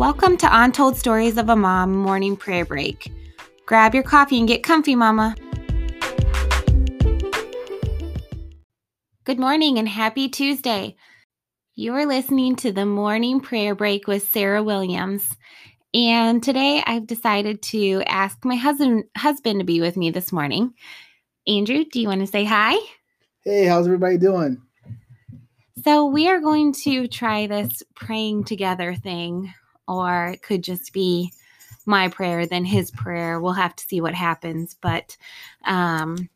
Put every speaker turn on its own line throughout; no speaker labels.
Welcome to Untold Stories of a Mom Morning Prayer Break. Grab your coffee and get comfy, Mama. Good morning and happy Tuesday. You are listening to the Morning Prayer Break with Sarah Williams. And today I've decided to ask my husband husband to be with me this morning. Andrew, do you want to say hi?
Hey, how's everybody doing?
So, we are going to try this praying together thing, or it could just be my prayer, then his prayer. We'll have to see what happens. But um,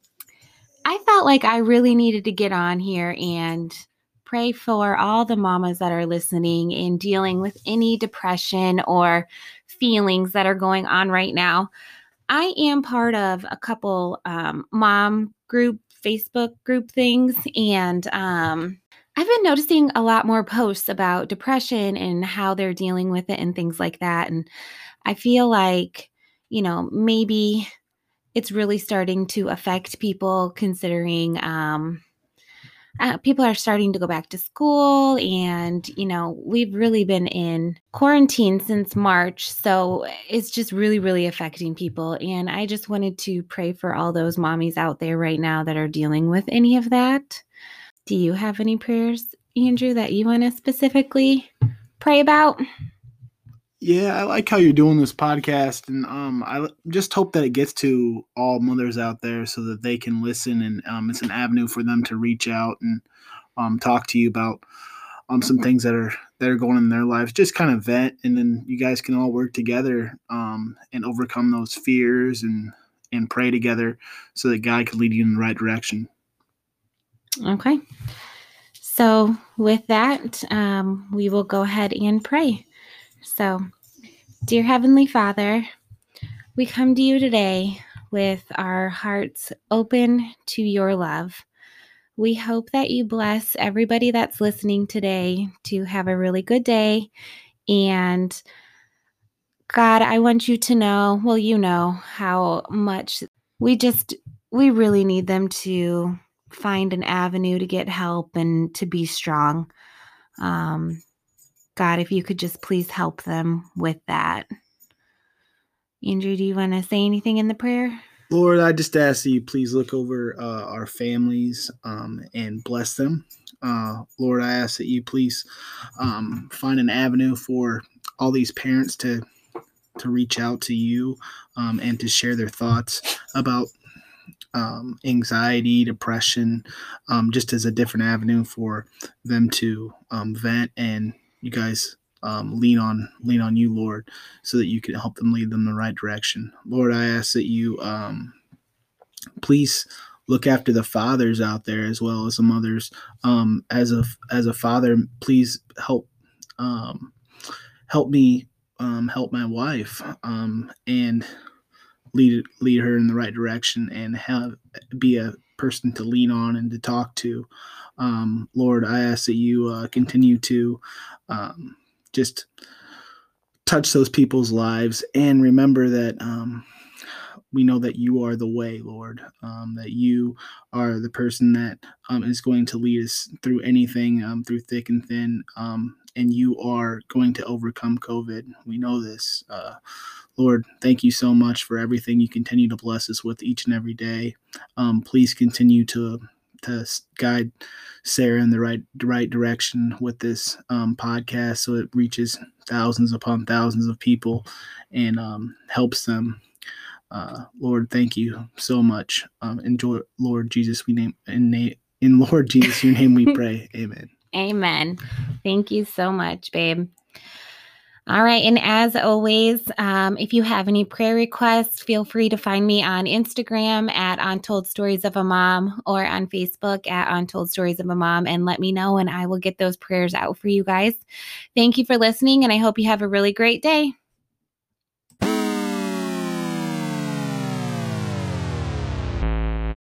I felt like I really needed to get on here and pray for all the mamas that are listening and dealing with any depression or feelings that are going on right now. I am part of a couple um, mom group Facebook group things, and um, I've been noticing a lot more posts about depression and how they're dealing with it and things like that. And I feel like, you know, maybe it's really starting to affect people considering um, uh, people are starting to go back to school and you know we've really been in quarantine since march so it's just really really affecting people and i just wanted to pray for all those mommies out there right now that are dealing with any of that do you have any prayers andrew that you want to specifically pray about
yeah, I like how you're doing this podcast, and um, I just hope that it gets to all mothers out there so that they can listen, and um, it's an avenue for them to reach out and um, talk to you about um, some things that are that are going in their lives. Just kind of vent, and then you guys can all work together um, and overcome those fears and and pray together so that God can lead you in the right direction.
Okay. So with that, um, we will go ahead and pray. So, dear Heavenly Father, we come to you today with our hearts open to your love. We hope that you bless everybody that's listening today to have a really good day. And God, I want you to know, well, you know how much we just, we really need them to find an avenue to get help and to be strong. Um, God, if you could just please help them with that. Andrew, do you want to say anything in the prayer?
Lord, I just ask that you please look over uh, our families um, and bless them. Uh, Lord, I ask that you please um, find an avenue for all these parents to to reach out to you um, and to share their thoughts about um, anxiety, depression, um, just as a different avenue for them to um, vent and you guys um, lean on lean on you, Lord, so that you can help them lead them the right direction. Lord, I ask that you um, please look after the fathers out there as well as the mothers. Um, as a as a father, please help help me help my wife and lead lead her in the right direction and have be a person to lean on and to talk to. Um, Lord, I ask that you uh, continue to um, just touch those people's lives and remember that um, we know that you are the way, Lord, um, that you are the person that um, is going to lead us through anything, um, through thick and thin, and you are going to overcome COVID. We know this. Uh, Lord, thank you so much for everything you continue to bless us with each and every day. Um, please continue to to guide Sarah in the right right direction with this um, podcast, so it reaches thousands upon thousands of people and um, helps them. Uh, Lord, thank you so much. Um, enjoy, Lord Jesus. We name in name in Lord Jesus, your name we pray. Amen.
Amen. Thank you so much, babe. All right. And as always, um, if you have any prayer requests, feel free to find me on Instagram at Untold Stories of a Mom or on Facebook at Untold Stories of a Mom and let me know and I will get those prayers out for you guys. Thank you for listening and I hope you have a really great day.